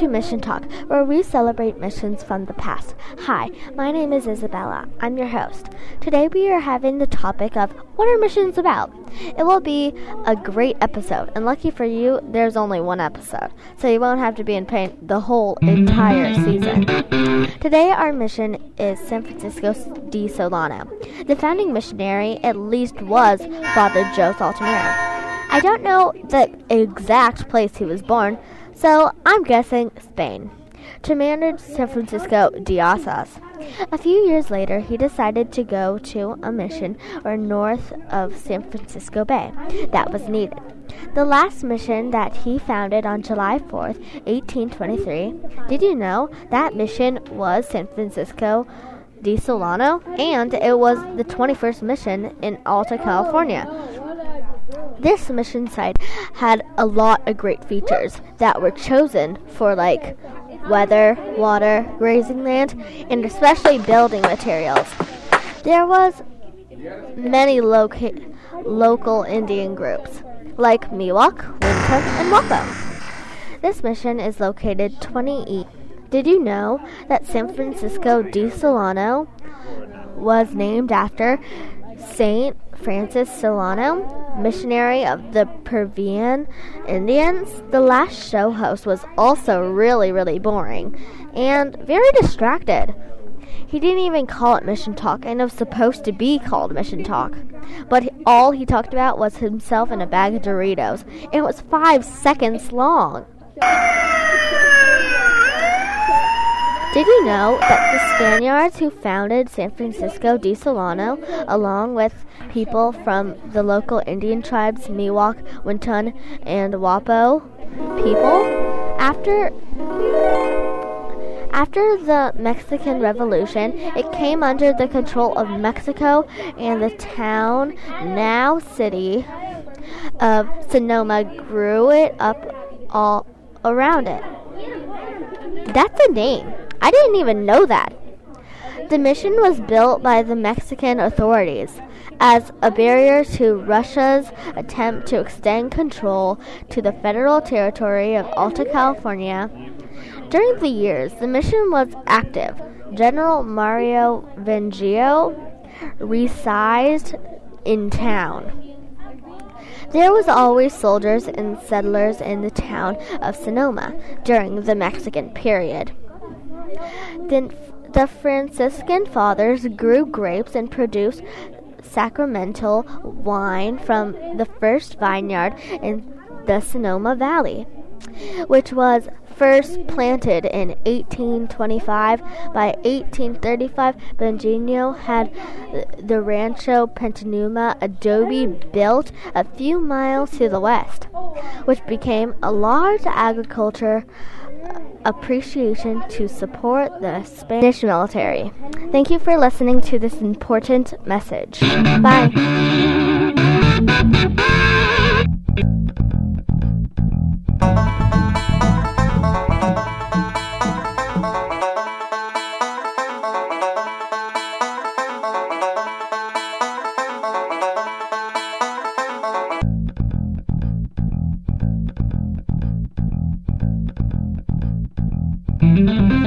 To Mission Talk, where we celebrate missions from the past. Hi, my name is Isabella. I'm your host. Today we are having the topic of what are missions about? It will be a great episode, and lucky for you, there's only one episode, so you won't have to be in pain the whole entire season. Today our mission is San Francisco de Solano. The founding missionary, at least, was Father José Altimira. I don't know the exact place he was born, so I'm guessing Spain. To manage San Francisco de. A few years later, he decided to go to a mission or north of San Francisco Bay that was needed. The last mission that he founded on July 4th, 1823, did you know that mission was San Francisco de Solano? And it was the 21st mission in Alta California. This mission site had a lot of great features that were chosen for like weather, water, grazing land, and especially building materials. There was many loca- local Indian groups like Miwok, Wintun, and Wappo. This mission is located 20 east. Did you know that San Francisco de Solano was named after Saint Francis Solano, missionary of the Peruvian Indians. The last show host was also really, really boring and very distracted. He didn't even call it Mission Talk, and it was supposed to be called Mission Talk. But all he talked about was himself and a bag of Doritos. It was five seconds long. Did you know that the Spaniards who founded San Francisco de Solano, along with people from the local Indian tribes Miwok, Wintun, and Wappo people, after after the Mexican Revolution, it came under the control of Mexico and the town, now city, of Sonoma grew it up all around it. That's a name. I didn't even know that. The mission was built by the Mexican authorities as a barrier to Russia's attempt to extend control to the federal territory of Alta California. During the years the mission was active, General Mario Vangio resized in town. There was always soldiers and settlers in the town of Sonoma during the Mexican period. Then the Franciscan fathers grew grapes and produced sacramental wine from the first vineyard in the Sonoma Valley, which was first planted in 1825. By 1835, Benigno had the Rancho Petaluma adobe built a few miles to the west, which became a large agriculture appreciation to support the Spanish military. Thank you for listening to this important message. Bye. Mm-hmm.